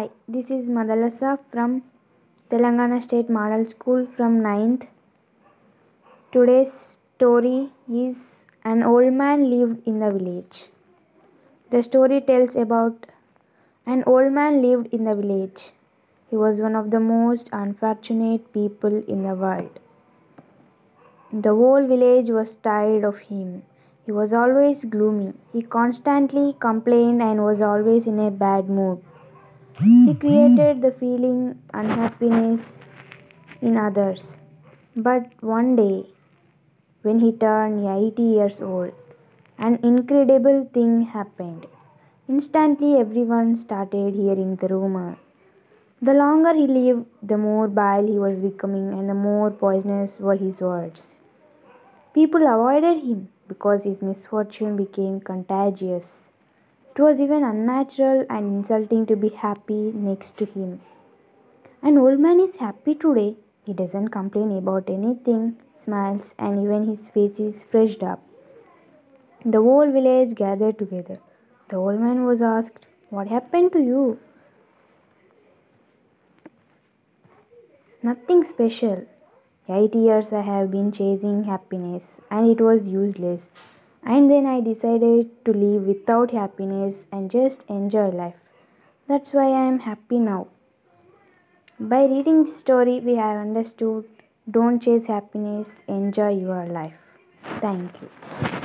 Hi, this is Madalasa from Telangana State Model School from 9th. Today's story is An old man lived in the village. The story tells about an old man lived in the village. He was one of the most unfortunate people in the world. The whole village was tired of him. He was always gloomy. He constantly complained and was always in a bad mood. He created the feeling unhappiness in others. But one day, when he turned 80 years old, an incredible thing happened. Instantly, everyone started hearing the rumor. The longer he lived, the more vile he was becoming, and the more poisonous were his words. People avoided him because his misfortune became contagious. It was even unnatural and insulting to be happy next to him. An old man is happy today. He doesn't complain about anything, smiles, and even his face is freshed up. The whole village gathered together. The old man was asked, What happened to you? Nothing special. Eight years I have been chasing happiness and it was useless. And then I decided to live without happiness and just enjoy life. That's why I am happy now. By reading this story, we have understood don't chase happiness, enjoy your life. Thank you.